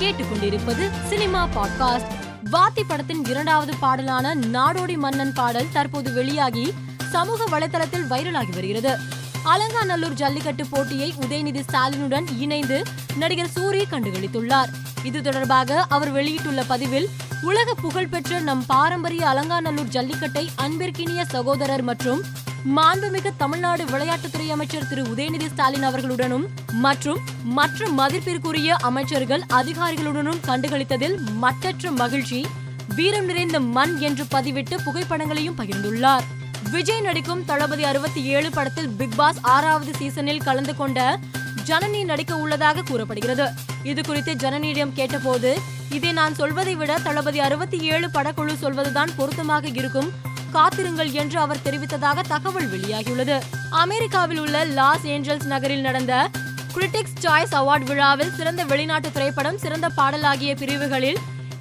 கேட்டுக்கொண்டிருப்பது cinema podcast. வாத்தி படத்தின் இரண்டாவது பாடலான நாடோடி மன்னன் பாடல் தற்போது வெளியாகி சமூக வலைதளத்தில் வைரலாகி வருகிறது. அலங்காநல்லூர் ஜல்லிக்கட்டு போட்டியை உதயநிதி ஸ்டாலினுடன் இணைந்து நடிகர் சூரி கண்டுகளித்துள்ளார். இது தொடர்பாக அவர் வெளியிட்டுள்ள பதிவில் உலக புகழ்பெற்ற நம் பாரம்பரிய அலங்காநல்லூர் ஜல்லிக்கட்டை அன்பிற்கினிய சகோதரர் மற்றும் மாண்புமிகு தமிழ்நாடு விளையாட்டுத்துறை அமைச்சர் திரு உதயநிதி ஸ்டாலின் அவர்களுடனும் மற்றும் மற்ற மதிப்பிற்குரிய அமைச்சர்கள் அதிகாரிகளுடனும் கண்டுகளித்ததில் மட்டற்ற மகிழ்ச்சி வீரம் நிறைந்த மண் என்று பதிவிட்டு புகைப்படங்களையும் பகிர்ந்துள்ளார். விஜய் நடிக்கும் தளபதி அறுபத்தி ஏழு படத்தில் பிக் பாஸ் ஆறாவது சீசனில் கலந்து கொண்ட ஜனனி நடிக்க உள்ளதாக கூறப்படுகிறது. இது குறித்து ஜனனியிடம் கேட்டபோது இதை நான் சொல்வதை விட தளபதி அறுபத்தி ஏழு படக்குழு சொல்வதுதான் பொருத்தமாக இருக்கும். காத்திருங்கள் என்று அவர் தெரிவித்ததாக தகவல் வெளியாகியுள்ளது. அமெரிக்காவில் உள்ள லாஸ் ஏஞ்சல்ஸ் நகரில் நடந்த கிரிட்டிக்ஸ் சாய்ஸ் அவார்ட் விழாவில் சிறந்த வெளிநாட்டு திரைப்படம் சிறந்த பாடல் ஆகிய பிரிவுகளில்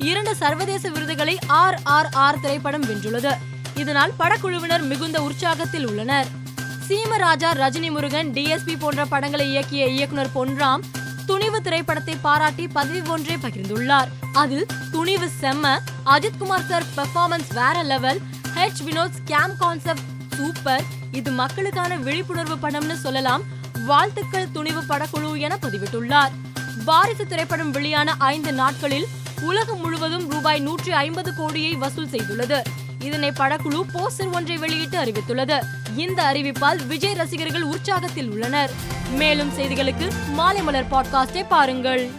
இரண்டு சர்வதேச விருதுகளை ஆர் ஆர் ஆர் திரைப்படம் வென்றுள்ளது. இதனால் படக்குழுவினர் மிகுந்த உற்சாகத்தில் உள்ளனர். சீமராஜா ரஜினி முருகன் டிஎஸ்பி போன்ற படங்களை இயக்கிய இயக்குனர் பொன்ராம் துணிவு திரைப்படத்தை பாராட்டி பதவி ஒன்றே பகிர்ந்துள்ளார். அதில் துணிவு செம்ம அஜித் குமார் சார் பெர்ஃபார்மன்ஸ் வேற level H Vinoth scam concept super இது மக்களுக்கான விழிப்புணர்வு படம்னு சொல்லலாம். வாழ்த்துக்கள் துணிவு படக்குழு என பதிவிட்டுள்ளார். வாரிசு திரைப்படம் வெளியான ஐந்து நாட்களில் உலகம் முழுவதும் ரூபாய் நூற்றி ஐம்பது கோடியை வசூல் செய்துள்ளது. இதனை படக்குழு போஸ்டர் ஒன்றை வெளியிட்டு அறிவித்துள்ளது. இந்த அறிவிப்பால் விஜய் ரசிகர்கள் உற்சாகத்தில் உள்ளனர். மேலும் செய்திகளுக்கு மாலை மலர் பாட்காஸ்டை பாருங்கள்.